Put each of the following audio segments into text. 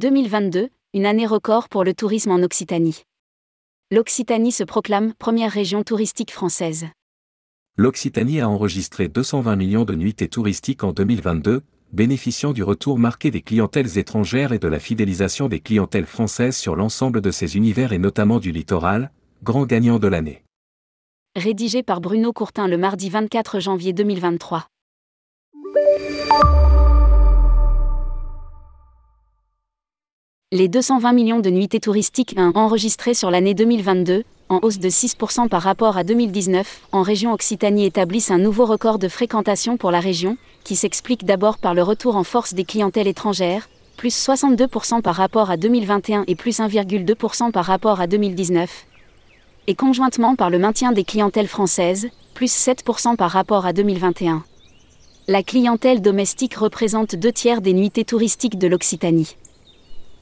2022, une année record pour le tourisme en Occitanie. L'Occitanie se proclame première région touristique française. L'Occitanie a enregistré 220 millions de nuitées touristiques en 2022, bénéficiant du retour marqué des clientèles étrangères et de la fidélisation des clientèles françaises sur l'ensemble de ses univers et notamment du littoral, grand gagnant de l'année. Rédigé par Bruno Courtin le mardi 24 janvier 2023. Les 220 millions de nuitées touristiques enregistrées sur l'année 2022, en hausse de 6% par rapport à 2019, en région Occitanie établissent un nouveau record de fréquentation pour la région, qui s'explique d'abord par le retour en force des clientèles étrangères, plus 62% par rapport à 2021 et plus 1,2% par rapport à 2019, et conjointement par le maintien des clientèles françaises, plus 7% par rapport à 2021. La clientèle domestique représente deux tiers des nuitées touristiques de l'Occitanie.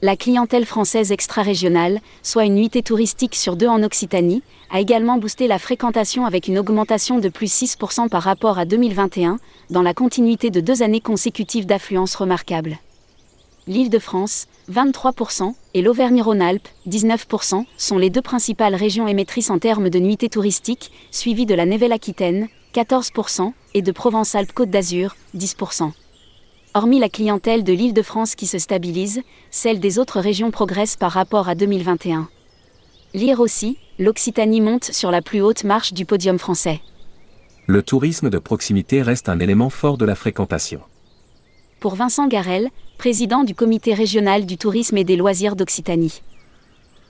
La clientèle française extra-régionale, soit une nuitée touristique sur deux en Occitanie, a également boosté la fréquentation avec une augmentation de plus 6% par rapport à 2021, dans la continuité de deux années consécutives d'affluence remarquable. L'Île-de-France, 23%, et l'Auvergne-Rhône-Alpes, 19%, sont les deux principales régions émettrices en termes de nuitées touristiques, suivies de la Nouvelle-Aquitaine, 14%, et de Provence-Alpes-Côte d'Azur, 10%. Hormis la clientèle de l'Île-de-France qui se stabilise, celle des autres régions progresse par rapport à 2021. Lire aussi, l'Occitanie monte sur la plus haute marche du podium français. Le tourisme de proximité reste un élément fort de la fréquentation. Pour Vincent Garel, président du comité régional du tourisme et des loisirs d'Occitanie.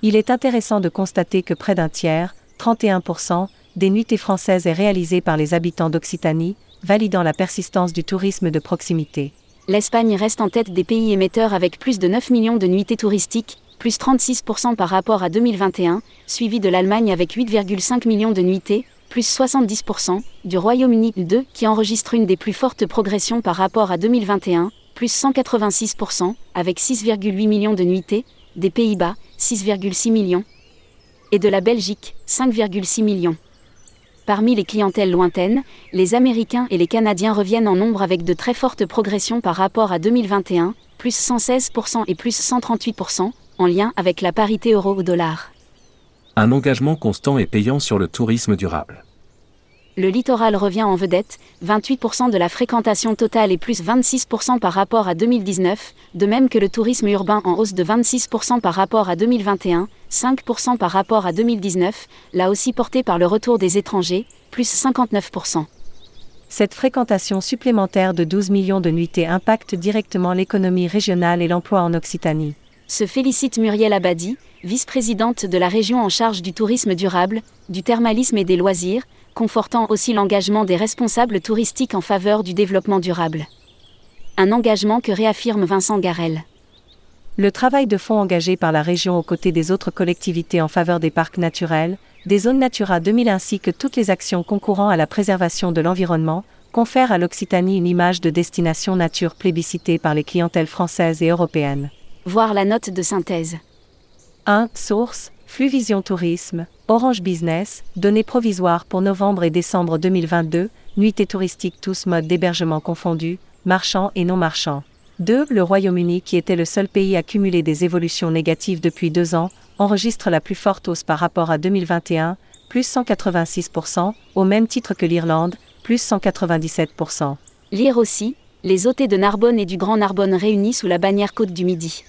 Il est intéressant de constater que près d'un tiers, 31%, des nuitées françaises est réalisée par les habitants d'Occitanie, validant la persistance du tourisme de proximité l'Espagne reste en tête des pays émetteurs avec plus de 9 millions de nuitées touristiques, plus 36% par rapport à 2021, suivi de l'Allemagne avec 8,5 millions de nuitées, plus 70%, du Royaume-Uni 2 qui enregistre une des plus fortes progressions par rapport à 2021, plus 186%, avec 6,8 millions de nuitées, des Pays-Bas, 6,6 millions, et de la Belgique, 5,6 millions. Parmi les clientèles lointaines, les Américains et les Canadiens reviennent en nombre avec de très fortes progressions par rapport à 2021, plus 116% et plus 138%, en lien avec la parité euro au dollar. Un engagement constant et payant sur le tourisme durable le littoral revient en vedette, 28% de la fréquentation totale et plus 26% par rapport à 2019, de même que le tourisme urbain en hausse de 26% par rapport à 2021, 5% par rapport à 2019, là aussi porté par le retour des étrangers, plus 59%. Cette fréquentation supplémentaire de 12 millions de nuitées impacte directement l'économie régionale et l'emploi en Occitanie. Se félicite Muriel Abadi, vice-présidente de la région en charge du tourisme durable, du thermalisme et des loisirs, confortant aussi l'engagement des responsables touristiques en faveur du développement durable. Un engagement que réaffirme Vincent Garel. Le travail de fond engagé par la région aux côtés des autres collectivités en faveur des parcs naturels, des zones Natura 2000 ainsi que toutes les actions concourant à la préservation de l'environnement, confère à l'Occitanie une image de destination nature plébiscitée par les clientèles françaises et européennes. Voir la note de synthèse. 1. Source Fluvision Tourisme, Orange Business, données provisoires pour novembre et décembre 2022, nuitées touristiques tous modes d'hébergement confondus, marchands et non marchands. 2. Le Royaume-Uni, qui était le seul pays à cumuler des évolutions négatives depuis deux ans, enregistre la plus forte hausse par rapport à 2021, plus 186%, au même titre que l'Irlande, plus 197%. Lire aussi, les hôtés de Narbonne et du Grand Narbonne réunis sous la bannière Côte du Midi.